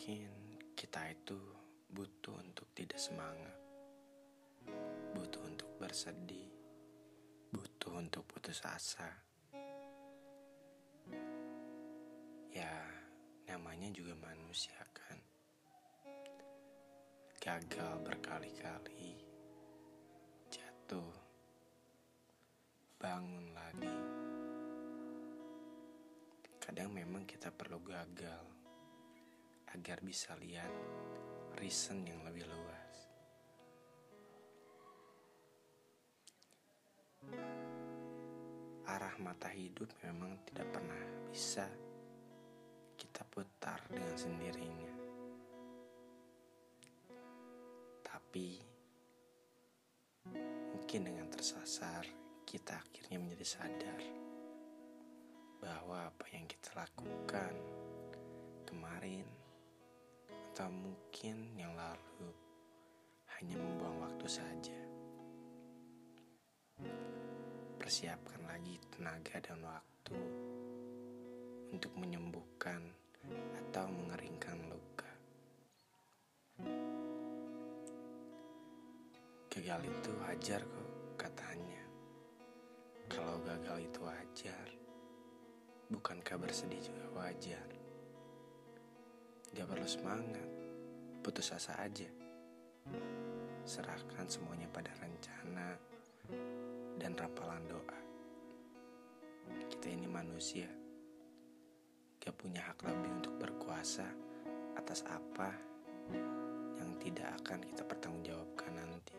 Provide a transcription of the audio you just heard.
Mungkin kita itu butuh untuk tidak semangat, butuh untuk bersedih, butuh untuk putus asa. Ya, namanya juga manusia kan. Gagal berkali-kali, jatuh, bangun lagi. Kadang memang kita perlu gagal agar bisa lihat reason yang lebih luas. Arah mata hidup memang tidak pernah bisa kita putar dengan sendirinya. Tapi mungkin dengan tersasar kita akhirnya menjadi sadar bahwa apa yang kita lakukan kemarin mungkin yang lalu hanya membuang waktu saja. Persiapkan lagi tenaga dan waktu untuk menyembuhkan atau mengeringkan luka. Gagal itu wajar kok katanya. Kalau gagal itu wajar, bukankah bersedih juga wajar? Gak perlu semangat, putus asa aja. Serahkan semuanya pada rencana dan rapalan doa. Kita ini manusia, gak punya hak lebih untuk berkuasa atas apa yang tidak akan kita pertanggungjawabkan nanti.